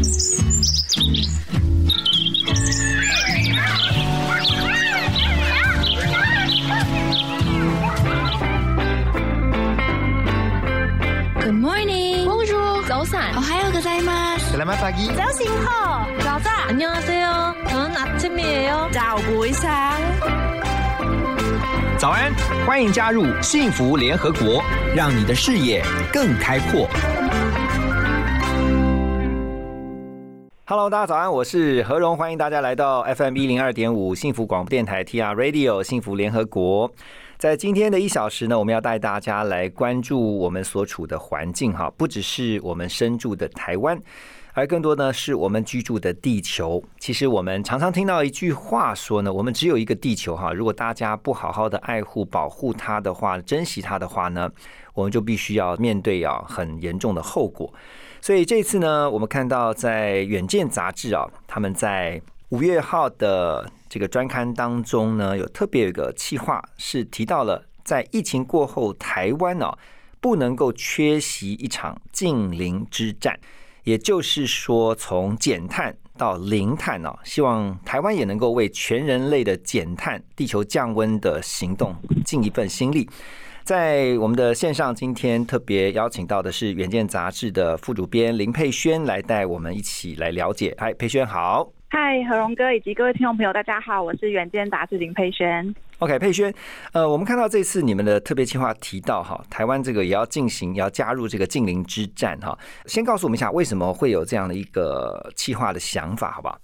Good morning. Bonjour. 早安。 오하요 고자이마스. Selamat pagi. 자신호. 자자. 안녕하세요. 저는 아침이에요. 자고 이상.早安，欢迎加入幸福联合国，让你的视野更开阔。 Hello，大家早安，我是何荣，欢迎大家来到 FM 一零二点五幸福广播电台 TR Radio 幸福联合国。在今天的一小时呢，我们要带大家来关注我们所处的环境哈，不只是我们身住的台湾。而更多呢，是我们居住的地球。其实我们常常听到一句话说呢，我们只有一个地球哈。如果大家不好好的爱护、保护它的话，珍惜它的话呢，我们就必须要面对啊很严重的后果。所以这次呢，我们看到在《远见》杂志啊，他们在五月号的这个专刊当中呢，有特别有一个企划是提到了，在疫情过后，台湾呢、不能够缺席一场近邻之战。也就是说，从减碳到零碳哦，希望台湾也能够为全人类的减碳、地球降温的行动尽一份心力。在我们的线上，今天特别邀请到的是《远见》杂志的副主编林佩轩，来带我们一起来了解。嗨，佩轩好。嗨，何荣哥以及各位听众朋友，大家好，我是远见杂志林佩轩。OK，佩轩，呃，我们看到这次你们的特别计划提到哈，台湾这个也要进行，也要加入这个近邻之战哈。先告诉我们一下，为什么会有这样的一个计划的想法，好不好？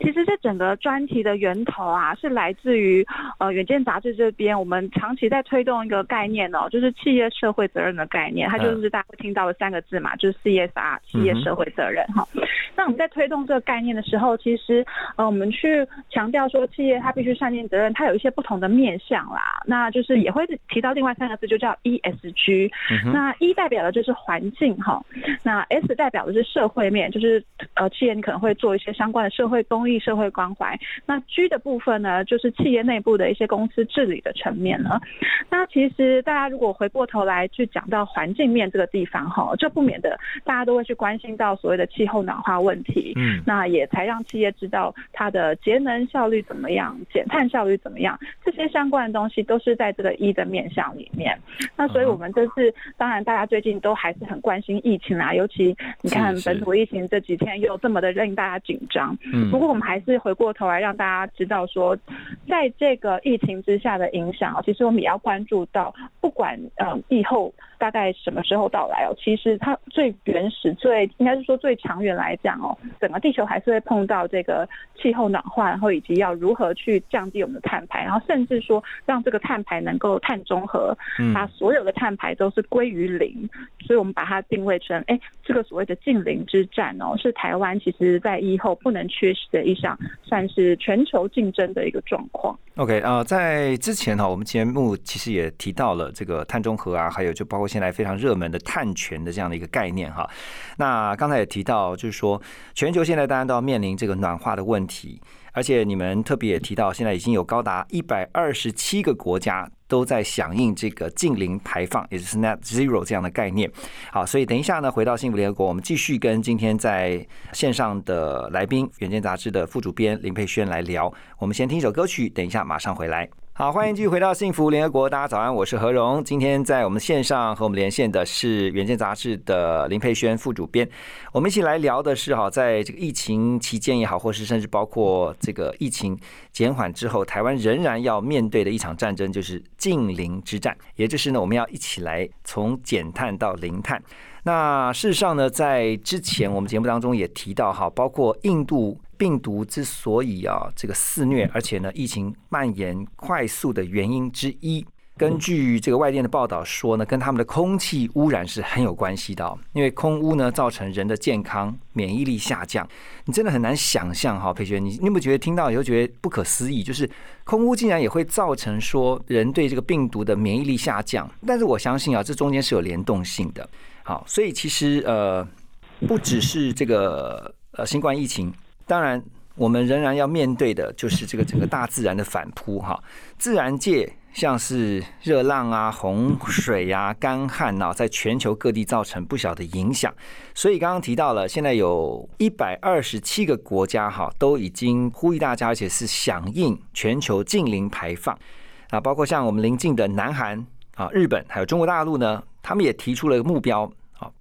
其实这整个专题的源头啊，是来自于呃远见杂志这边，我们长期在推动一个概念哦，就是企业社会责任的概念，它就是大家会听到的三个字嘛，就是 CSR 企业社会责任哈。那我们在推动这个概念的时候，其实呃我们去强调说企业它必须善尽责任，它有一些不同的面向啦，那就是也会提到另外三个字，就叫 ESG。那 E 代表的就是环境哈，那 S 代表的是社会面，就是呃企业你可能会做一些相关的社会公益、社会关怀。那 G 的部分呢，就是企业内部的一些公司治理的层面了。那其实大家如果回过头来去讲到环境面这个地方哈，就不免的大家都会去关心到所谓的气候暖化问题。嗯那也才让企业知道它的节能效率怎么样，减碳效率怎么样，这些相关的东西都是在这个一的面向里面。那所以我们这次，当然大家最近都还是很关心疫情啦，尤其你看本土疫情这几天又这么的令大家紧张。嗯。不过我们还是回过头来让大家知道说，在这个疫情之下的影响哦，其实我们也要关注到，不管呃疫后大概什么时候到来哦，其实它最原始、最应该是说最长远来讲哦，整个地球还是会碰到这个气候暖化，然后以及要如何去降低我们的碳排，然后甚至说让这个碳排能够碳中和，嗯。把所有的碳排都是归于零，所以我们把它定位成，哎，这个所谓的近零之战哦，是台湾其实在以后不能缺失的一项，算是全球竞争的一个状况。OK 啊、在之前哈，我们节目其实也提到了这个碳中和啊，还有就包括现在非常热门的碳权的这样的一个概念哈。那刚才也提到，就是说全球现在大家都要面临这个暖化的问题，而且你们特别也提到，现在已经有高达一百二十七个国家都在响应这个近零排放，也就是 Net Zero 这样的概念。好，所以等一下呢，回到幸福联合国，我们继续跟今天在线上的来宾，《远见》杂志的副主编林佩轩来聊。我们先听一首歌曲，等一下马上回来。好，欢迎继续回到幸福联合国，大家早安，我是何荣。今天在我们线上和我们连线的是《远见》杂志的林佩轩副主编，我们一起来聊的是哈，在这个疫情期间也好，或是甚至包括这个疫情减缓之后，台湾仍然要面对的一场战争，就是近零之战，也就是呢，我们要一起来从减碳到零碳。那事实上呢，在之前我们节目当中也提到哈，包括印度病毒之所以啊这个肆虐，而且呢疫情蔓延快速的原因之一，根据这个外电的报道说呢，跟他们的空气污染是很有关系的哦、因为空污呢造成人的健康免疫力下降，你真的很难想象哈，佩璇，你你有没有觉得听到以后觉得不可思议？就是空污竟然也会造成说人对这个病毒的免疫力下降，但是我相信啊，这中间是有联动性的。好，所以其实呃，不只是这个呃新冠疫情，当然我们仍然要面对的就是这个整个大自然的反扑哈。自然界像是热浪啊、洪水啊、干旱啊，在全球各地造成不小的影响。所以刚刚提到了，现在有一百二十七个国家哈，都已经呼吁大家，而且是响应全球近零排放啊，包括像我们邻近的南韩啊、日本，还有中国大陆呢，他们也提出了目标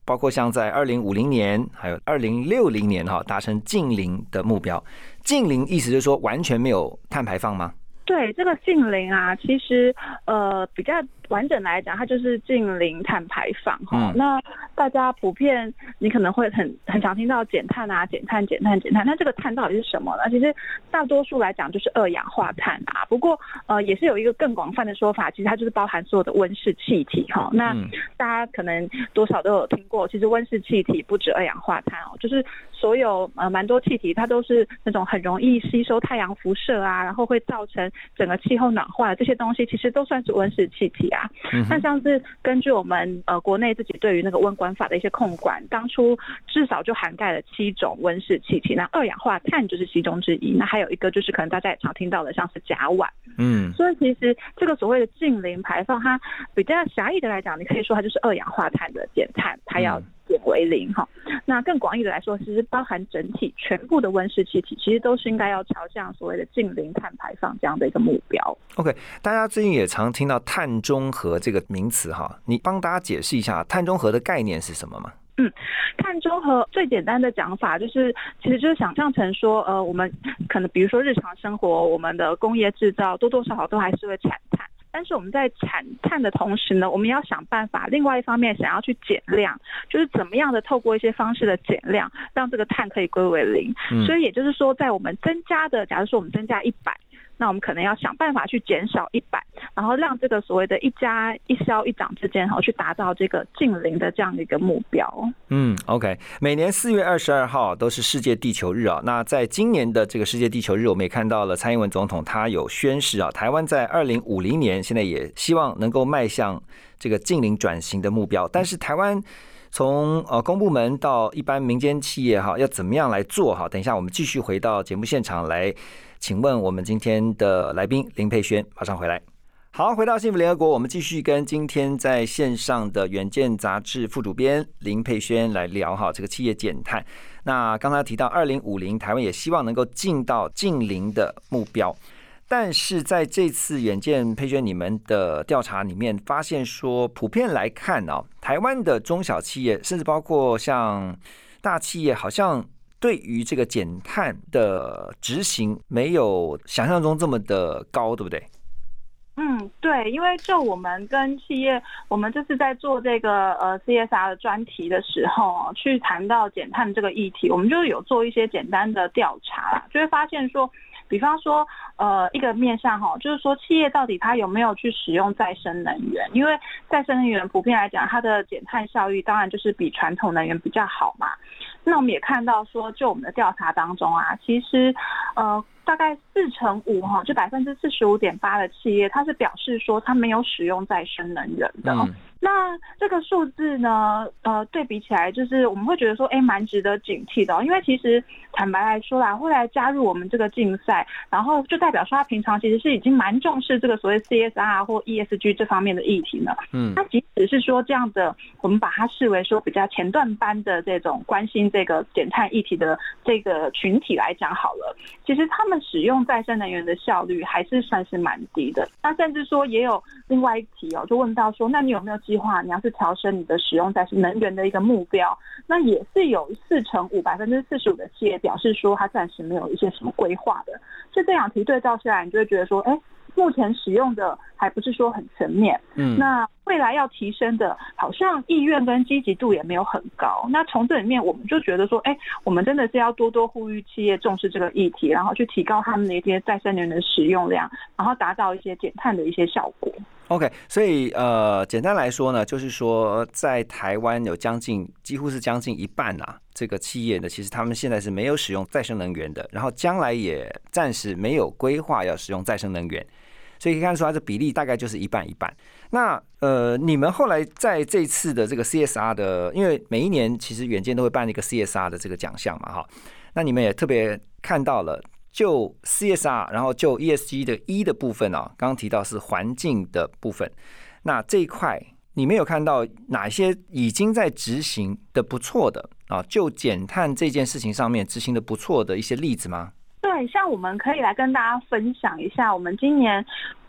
包括像在二零五零年，还有二零六零年哈，达成近零的目标。近零意思就是说完全没有碳排放吗？对这个近零啊，其实呃比较完整来讲，它就是近零碳排放哈。嗯那大家普遍你可能会很很常听到减碳啊，减碳、减碳、减碳。那这个碳到底是什么呢？其实大多数来讲就是二氧化碳啊。不过呃也是有一个更广泛的说法，其实它就是包含所有的温室气体哈。那嗯大家可能多少都有听过，其实温室气体不止二氧化碳哦，就是所有呃蛮多气体，它都是那种很容易吸收太阳辐射啊，然后会造成整个气候暖化的这些东西，其实都算是温室气体啊。嗯那像是根据我们呃国内自己对于那个温管法的一些控管，当初至少就涵盖了七种温室气体，那二氧化碳就是其中之一。那还有一个就是可能大家也常听到的，像是甲烷。嗯所以其实这个所谓的近零排放，它比较狭义的来讲，你可以说它就是二氧化碳的减碳，它要嗯减为零哈。那更广义的来说，其实包含整体全部的温室气体，其实都是应该要朝向所谓的近零碳排放这样的一个目标。OK，大家最近也常听到碳中和这个名词哈，你帮大家解释一下碳中和的概念是什么吗？嗯碳中和最简单的讲法就是，其实就是想象成说，呃，我们可能比如说日常生活，我们的工业制造多多少少都还是会产碳。但是我们在产碳的同时呢，我们要想办法，另外一方面想要去减量，就是怎么样的透过一些方式的减量，让这个碳可以归为零。嗯所以也就是说，在我们增加的，假如说我们增加一百，那我们可能要想办法去减少一百，然后让这个所谓的一加一消一长之间，哈，去达到这个近零的这样的一个目标。嗯，OK，每年四月二十二号都是世界地球日啊。那在今年的这个世界地球日，我们也看到了蔡英文总统他有宣示啊，台湾在二零五零年现在也希望能够迈向这个近零转型的目标。但是台湾从呃公部门到一般民间企业哈，要怎么样来做哈？等一下我们继续回到节目现场来，请问我们今天的来宾林佩轩，马上回来。好，回到幸福联合国，我们继续跟今天在线上的《远见》杂志副主编林佩轩来聊哈这个企业减碳。那刚才提到二零五零，台湾也希望能够进到近零的目标，但是在这次《远见》佩轩你们的调查里面发现说，普遍来看啊，台湾的中小企业，甚至包括像大企业，好像对于这个减碳的执行没有想象中这么的高，对不对？嗯，对，因为就我们跟企业，我们这次在做这个呃 CSR 的专题的时候，去谈到减碳这个议题，我们就有做一些简单的调查啦，就会发现说，比方说呃一个面向哈，就是说企业到底它有没有去使用再生能源？因为再生能源普遍来讲，它的减碳效益当然就是比传统能源比较好嘛。那我们也看到说，就我们的调查当中啊，其实呃。大概四成五哈，就百分之四十五点八的企业，它是表示说它没有使用再生能源的。嗯那这个数字呢，呃，对比起来，就是我们会觉得说，哎，蛮值得警惕的、哦。因为其实坦白来说啦，会来加入我们这个竞赛，然后就代表说他平常其实是已经蛮重视这个所谓 CSR 或 ESG 这方面的议题呢。嗯那即使是说这样的，我们把它视为说比较前段班的这种关心这个减碳议题的这个群体来讲好了，其实他们使用再生能源的效率还是算是蛮低的。那甚至说也有另外一题哦，就问到说，那你有没有计划你要是调升你的使用再生能源的一个目标？那也是有四成五百分之四十五的企业表示说，它暂时没有一些什么规划的。就这两题对照下来，你就会觉得说，哎，目前使用的还不是说很全面。嗯那未来要提升的，好像意愿跟积极度也没有很高。那从这里面，我们就觉得说，哎，我们真的是要多多呼吁企业重视这个议题，然后去提高他们的一些再生能源的使用量，然后达到一些减碳的一些效果。OK，所以呃，简单来说呢，就是说在台湾有将近几乎是将近一半啊，这个企业呢，其实他们现在是没有使用再生能源的，然后将来也暂时没有规划要使用再生能源，所以可以看出它的比例大概就是一半一半。那呃，你们后来在这次的这个 CSR 的，因为每一年其实远见都会办一个 CSR 的这个奖项嘛，哈，那你们也特别看到了。就 CSR，然后就 ESG 的 E 的部分啊，刚刚提到是环境的部分，那这一块你没有看到哪些已经在执行的不错的啊？就减碳这件事情上面执行的不错的一些例子吗？对，像我们可以来跟大家分享一下，我们今年。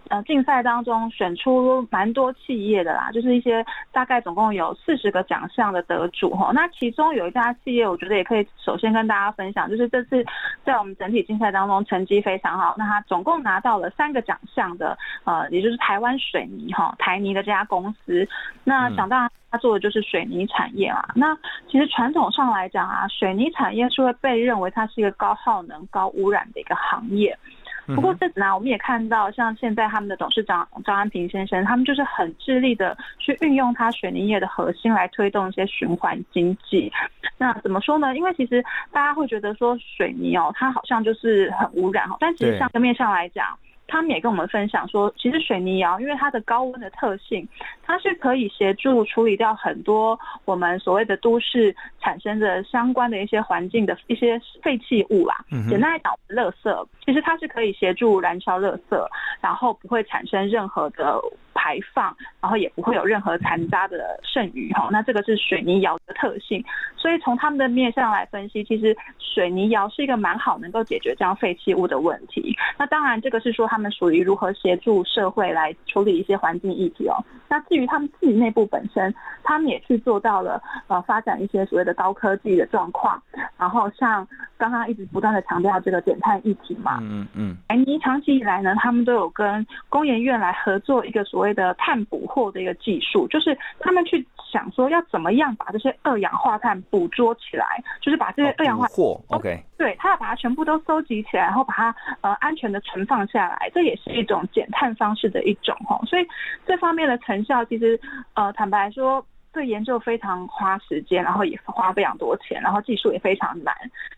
呃，竞赛当中选出蛮多企业的啦，就是一些大概总共有四十个奖项的得主哈。那其中有一家企业，我觉得也可以首先跟大家分享，就是这次在我们整体竞赛当中成绩非常好。那他总共拿到了三个奖项的，呃，也就是台湾水泥哈，台泥的这家公司。那想当然，他做的就是水泥产业啊。那其实传统上来讲啊，水泥产业是会被认为它是一个高耗能、高污染的一个行业。不过这次呢，我们也看到，像现在他们的董事长张安平先生，他们就是很致力的去运用他水泥业的核心来推动一些循环经济。那怎么说呢？因为其实大家会觉得说水泥哦，它好像就是很污染哦，但其实像个面上来讲。他们也跟我们分享说，其实水泥窑因为它的高温的特性，它是可以协助处理掉很多我们所谓的都市产生的相关的一些环境的一些废弃物啦。简单来讲，垃圾其实它是可以协助燃烧垃圾，然后不会产生任何的。排放，然后也不会有任何残渣的剩余哈。那这个是水泥窑的特性，所以从他们的面上来分析，其实水泥窑是一个蛮好能够解决这样废弃物的问题。那当然，这个是说他们属于如何协助社会来处理一些环境议题哦。那至于他们自己内部本身，他们也去做到了呃发展一些所谓的高科技的状况。然后像刚刚一直不断的强调这个减碳议题嘛，嗯嗯，哎，尼长期以来呢，他们都有跟工研院来合作一个所谓的碳捕获的一个技术，就是他们去想说要怎么样把这些二氧化碳捕捉起来，就是把这些二氧化碳，OK，对，他要把它全部都收集起来，然后把它呃安全的存放下来，这也是一种减碳方式的一种哈。所以这方面的成效，其实呃坦白说，对研究非常花时间，然后也花非常多钱，然后技术也非常难。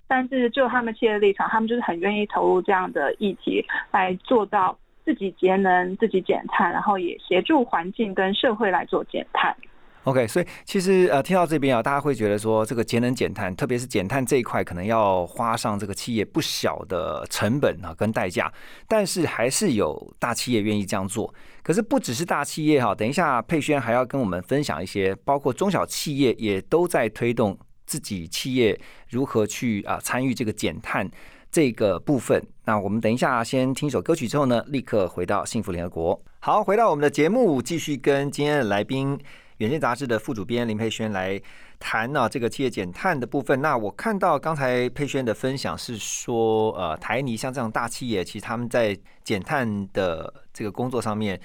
但是就他们企业的立场，他们就是很愿意投入这样的议题来做到。自己节能、自己减碳，然后也协助环境跟社会来做减碳。OK，所以其实呃，听到这边啊，大家会觉得说，这个节能减碳，特别是减碳这一块，可能要花上这个企业不小的成本啊跟代价。但是还是有大企业愿意这样做。可是不只是大企业哈，等一下佩轩还要跟我们分享一些，包括中小企业也都在推动自己企业如何去啊参与这个减碳。这个部分，那我们等一下先听一首歌曲之后呢，立刻回到幸福联合国。好，回到我们的节目，继续跟今天的来宾，《远见杂志》的副主编林佩轩来谈呢这个企业减碳的部分。那我看到刚才佩轩的分享是说，呃，台泥像这样大企业，其实他们在减碳的这个工作上面，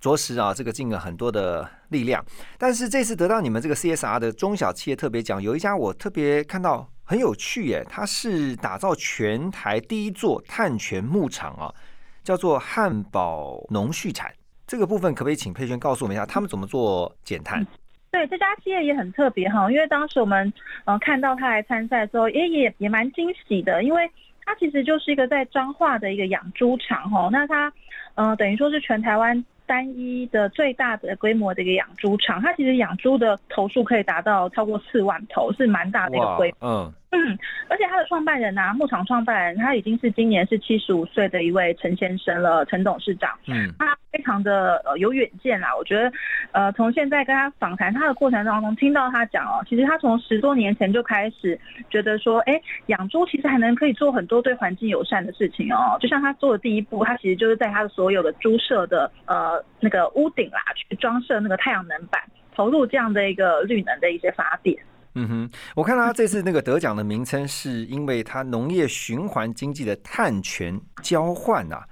着实啊，这个尽了很多的力量。但是这次得到你们这个 CSR 的中小企业特别奖，有一家我特别看到。很有趣耶，它是打造全台第一座碳权牧场啊，叫做汉堡农畜产。这个部分可不可以请佩轩告诉我们一下，他们怎么做减碳？对，这家企业也很特别哈，因为当时我们呃看到他来参赛的时候，也也也蛮惊喜的，因为它其实就是一个在彰化的一个养猪场哈，那它呃等于说是全台湾。单一的最大的规模的一个养猪场，它其实养猪的头数可以达到超过四万头，是蛮大的一个规模。嗯嗯，而且他的创办人呐，牧场创办人，他已经是今年是七十五岁的一位陈先生了，陈董事长。嗯，他非常的呃有远见啦。我觉得，呃，从现在跟他访谈他的过程当中，听到他讲哦，其实他从十多年前就开始觉得说，哎，养猪其实还能可以做很多对环境友善的事情哦。就像他做的第一步，他其实就是在他的所有的猪舍的呃。那个屋顶啦，去装设那个太阳能板，投入这样的一个绿能的一些发电。嗯哼，我看到他这次那个得奖的名称，是因为他农业循环经济的碳权交换啊。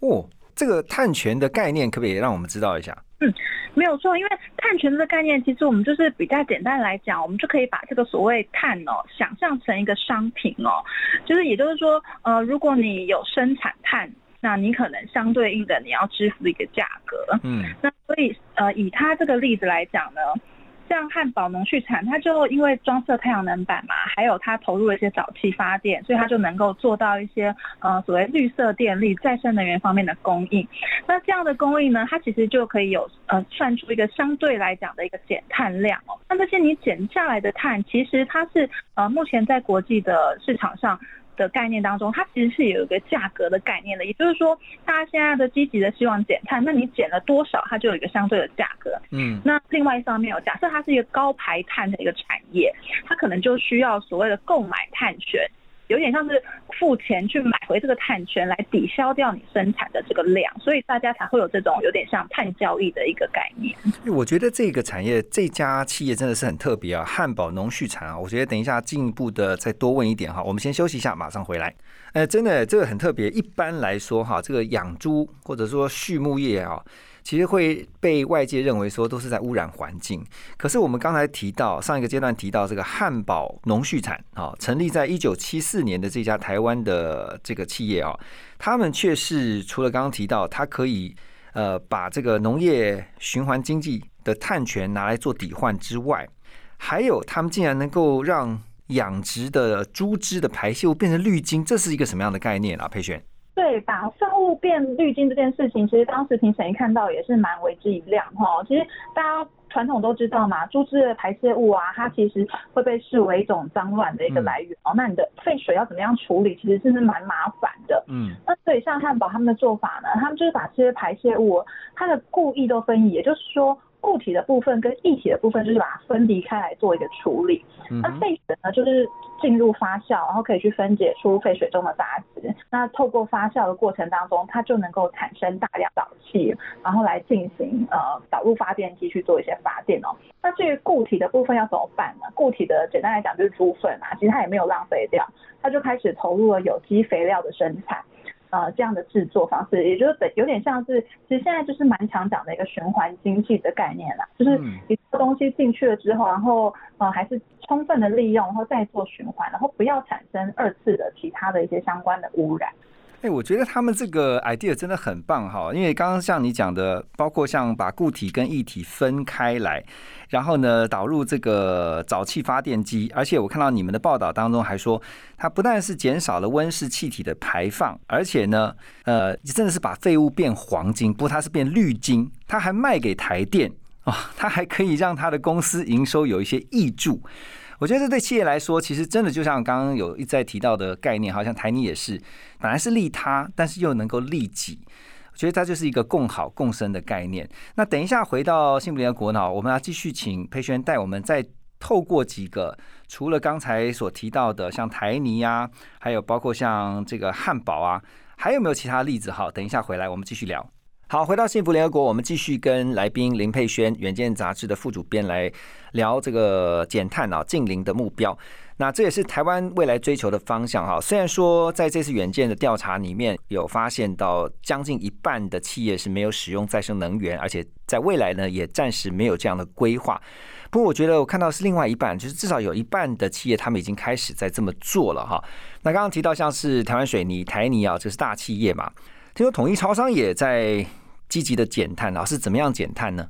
哦，这个碳权的概念，可不可以让我们知道一下？嗯，没有错，因为碳权这个概念，其实我们就是比较简单来讲，我们就可以把这个所谓碳哦，想象成一个商品哦，就是也就是说，呃，如果你有生产碳。那你可能相对应的你要支付一个价格，嗯，那所以呃以他这个例子来讲呢，像汉堡农畜产，它就因为装设太阳能板嘛，还有它投入了一些早期发电，所以它就能够做到一些呃所谓绿色电力、再生能源方面的供应。那这样的供应呢，它其实就可以有呃算出一个相对来讲的一个减碳量哦。那这些你减下来的碳，其实它是呃目前在国际的市场上。的概念当中，它其实是有一个价格的概念的，也就是说，大家现在的积极的希望减碳，那你减了多少，它就有一个相对的价格。嗯，那另外一方面哦，假设它是一个高排碳的一个产业，它可能就需要所谓的购买碳权。有点像是付钱去买回这个碳权来抵消掉你生产的这个量，所以大家才会有这种有点像碳交易的一个概念。我觉得这个产业这家企业真的是很特别啊，汉堡农畜产啊，我觉得等一下进一步的再多问一点哈。我们先休息一下，马上回来。呃，真的这个很特别。一般来说哈，这个养猪或者说畜牧业啊。其实会被外界认为说都是在污染环境，可是我们刚才提到上一个阶段提到这个汉堡农畜产啊，成立在一九七四年的这家台湾的这个企业啊，他们却是除了刚刚提到它可以呃把这个农业循环经济的碳权拿来做抵换之外，还有他们竟然能够让养殖的猪只的排泄物变成绿金，这是一个什么样的概念啊？佩璇。对，把生物变滤镜这件事情，其实当时评审一看到也是蛮为之一亮哈。其实大家传统都知道嘛，猪只的排泄物啊，它其实会被视为一种脏乱的一个来源哦。那你的废水要怎么样处理，其实是是蛮麻烦的。嗯。那所以像汉堡他们的做法呢，他们就是把这些排泄物，它的故意都分离，也就是说。固体的部分跟液体的部分，就是把它分离开来做一个处理。那废水呢，就是进入发酵，然后可以去分解出废水中的杂质。那透过发酵的过程当中，它就能够产生大量沼气，然后来进行呃导入发电机去做一些发电哦。那至于固体的部分要怎么办呢？固体的简单来讲就是猪粪啊，其实它也没有浪费掉，它就开始投入了有机肥料的生产。呃，这样的制作方式，也就是等有点像是，其实现在就是蛮常讲的一个循环经济的概念啦，就是一个东西进去了之后，然后呃还是充分的利用，然后再做循环，然后不要产生二次的其他的一些相关的污染。我觉得他们这个 idea 真的很棒哈，因为刚刚像你讲的，包括像把固体跟液体分开来，然后呢导入这个沼气发电机，而且我看到你们的报道当中还说，它不但是减少了温室气体的排放，而且呢，呃，真的是把废物变黄金，不过它是变绿金，它还卖给台电啊，它还可以让它的公司营收有一些益助。我觉得这对企业来说，其实真的就像刚刚有一再提到的概念，好像台泥也是，本来是利他，但是又能够利己。我觉得它就是一个共好共生的概念。那等一下回到幸福联合国呢，我们要继续请裴轩带我们再透过几个，除了刚才所提到的像台泥啊，还有包括像这个汉堡啊，还有没有其他例子？哈，等一下回来我们继续聊。好，回到幸福联合国，我们继续跟来宾林佩轩，《远见》杂志的副主编来聊这个减碳啊，近零的目标。那这也是台湾未来追求的方向哈。虽然说在这次远见的调查里面有发现到将近一半的企业是没有使用再生能源，而且在未来呢也暂时没有这样的规划。不过我觉得我看到是另外一半，就是至少有一半的企业他们已经开始在这么做了哈。那刚刚提到像是台湾水泥、台泥啊，这是大企业嘛。听说统一超商也在积极的减碳啊，是怎么样减碳呢？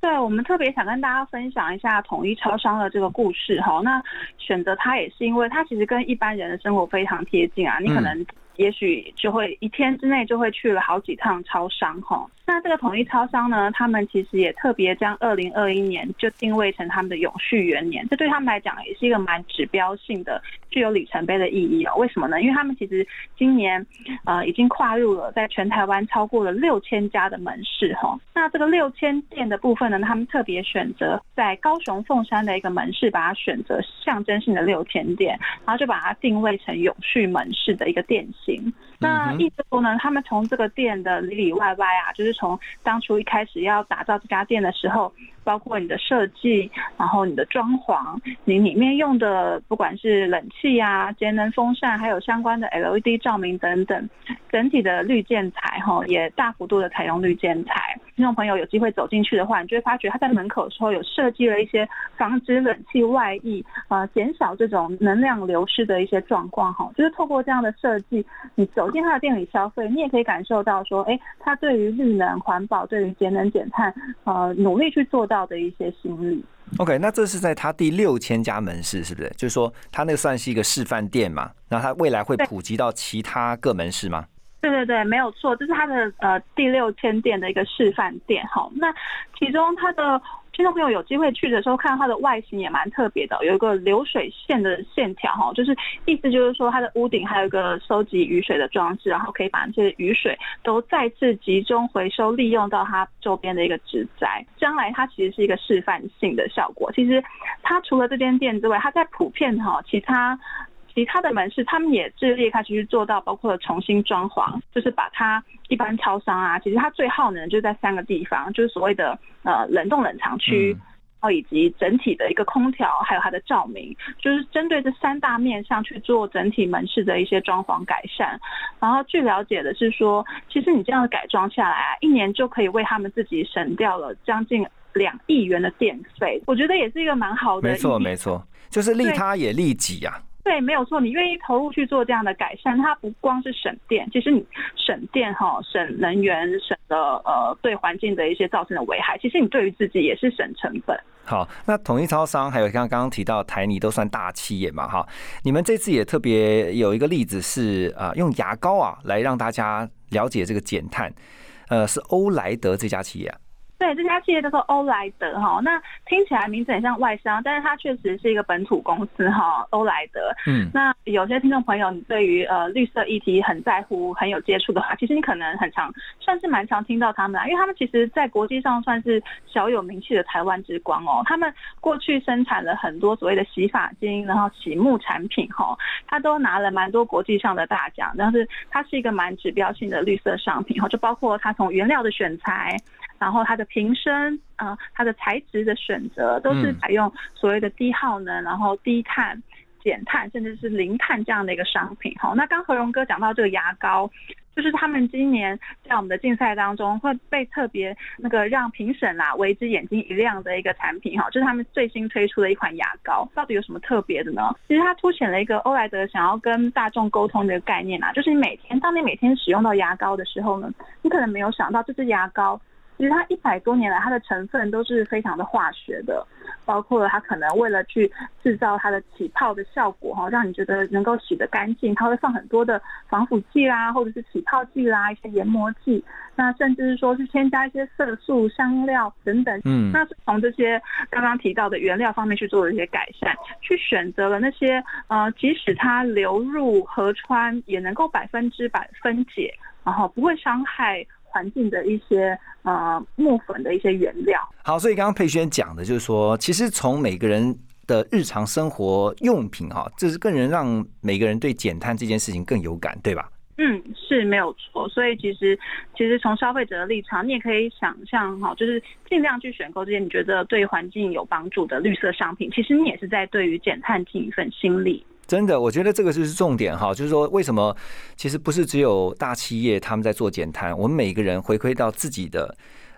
对，我们特别想跟大家分享一下统一超商的这个故事哈。那选择它也是因为它其实跟一般人的生活非常贴近啊，你可能也许就会一天之内就会去了好几趟超商哈。那这个统一超商呢，他们其实也特别将二零二一年就定位成他们的永续元年，这对他们来讲也是一个蛮指标性的、具有里程碑的意义哦。为什么呢？因为他们其实今年呃已经跨入了在全台湾超过了六千家的门市哈。那这个六千店的部分呢，他们特别选择在高雄凤山的一个门市，把它选择象征性的六千店，然后就把它定位成永续门市的一个店型。那意思说呢，他们从这个店的里里外外啊，就是从当初一开始要打造这家店的时候。包括你的设计，然后你的装潢，你里面用的不管是冷气啊、节能风扇，还有相关的 LED 照明等等，整体的绿建材哈也大幅度的采用绿建材。听众朋友有机会走进去的话，你就会发觉他在门口的时候有设计了一些防止冷气外溢，呃，减少这种能量流失的一些状况哈。就是透过这样的设计，你走进他的店里消费，你也可以感受到说，哎，他对于绿能环保、对于节能减碳，呃，努力去做。到的一些心理。OK，那这是在他第六千家门市，是不是？就是说，他那个算是一个示范店嘛？那他未来会普及到其他各门市吗？对对对，没有错，这是他的呃第六千店的一个示范店。哈，那其中它的。听众朋友有机会去的时候，看到它的外形也蛮特别的，有一个流水线的线条哈，就是意思就是说它的屋顶还有一个收集雨水的装置，然后可以把这些雨水都再次集中回收利用到它周边的一个植栽，将来它其实是一个示范性的效果。其实它除了这间店之外，它在普遍哈其他。其他的门市，他们也致力开始去做到，包括重新装潢，就是把它一般超商啊，其实它最耗能就在三个地方，就是所谓的呃冷冻冷藏区，然后以及整体的一个空调，还有它的照明，就是针对这三大面上去做整体门市的一些装潢改善。然后据了解的是说，其实你这样的改装下来啊，一年就可以为他们自己省掉了将近两亿元的电费，我觉得也是一个蛮好的。没错，没错，就是利他也利己呀。对，没有错。你愿意投入去做这样的改善，它不光是省电，其实你省电哈，省能源，省的呃对环境的一些造成的危害，其实你对于自己也是省成本。好，那统一超商还有刚刚刚提到台泥都算大企业嘛哈，你们这次也特别有一个例子是啊，用牙膏啊来让大家了解这个减碳，呃，是欧莱德这家企业。对，这家企业叫做欧莱德哈，那听起来名字很像外商，但是它确实是一个本土公司哈，欧莱德。嗯，那有些听众朋友，你对于呃绿色议题很在乎、很有接触的话，其实你可能很常，算是蛮常听到他们啊，因为他们其实在国际上算是小有名气的台湾之光哦。他们过去生产了很多所谓的洗发精，然后洗沐产品哈，他都拿了蛮多国际上的大奖，但是它是一个蛮指标性的绿色商品哈，就包括它从原料的选材。然后它的瓶身，呃，它的材质的选择都是采用所谓的低耗能，然后低碳、减碳，甚至是零碳这样的一个商品。哈，那刚何荣哥讲到这个牙膏，就是他们今年在我们的竞赛当中会被特别那个让评审啦为之眼睛一亮的一个产品。哈，就是他们最新推出的一款牙膏，到底有什么特别的呢？其实它凸显了一个欧莱德想要跟大众沟通的一个概念啊，就是你每天当你每天使用到牙膏的时候呢，你可能没有想到这支牙膏。其实它一百多年来，它的成分都是非常的化学的，包括它可能为了去制造它的起泡的效果哈，让你觉得能够洗得干净，它会放很多的防腐剂啦，或者是起泡剂啦，一些研磨剂，那甚至是说是添加一些色素、香料等等。嗯，那是从这些刚刚提到的原料方面去做了一些改善，去选择了那些呃，即使它流入河川也能够百分之百分解，然后不会伤害。环境的一些呃木粉的一些原料。好，所以刚刚佩轩讲的就是说，其实从每个人的日常生活用品哈，这是更能让每个人对减碳这件事情更有感，对吧？嗯，是没有错。所以其实其实从消费者的立场，你也可以想象哈，就是尽量去选购这些你觉得对环境有帮助的绿色商品。其实你也是在对于减碳尽一份心力。真的，我觉得这个就是重点哈，就是说为什么其实不是只有大企业他们在做减碳，我们每个人回馈到自己的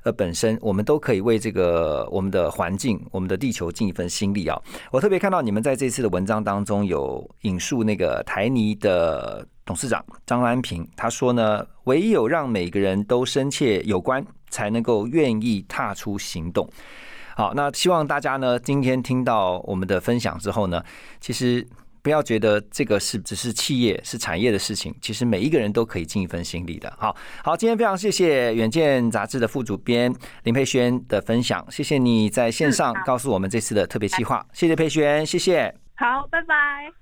呃本身，我们都可以为这个我们的环境、我们的地球尽一份心力啊。我特别看到你们在这次的文章当中有引述那个台泥的董事长张安平，他说呢，唯有让每个人都深切有关，才能够愿意踏出行动。好，那希望大家呢今天听到我们的分享之后呢，其实。不要觉得这个是只是企业是产业的事情，其实每一个人都可以尽一份心力的。好好，今天非常谢谢《远见》杂志的副主编林佩轩的分享，谢谢你在线上告诉我们这次的特别计划，谢谢佩轩，谢谢。好，拜拜。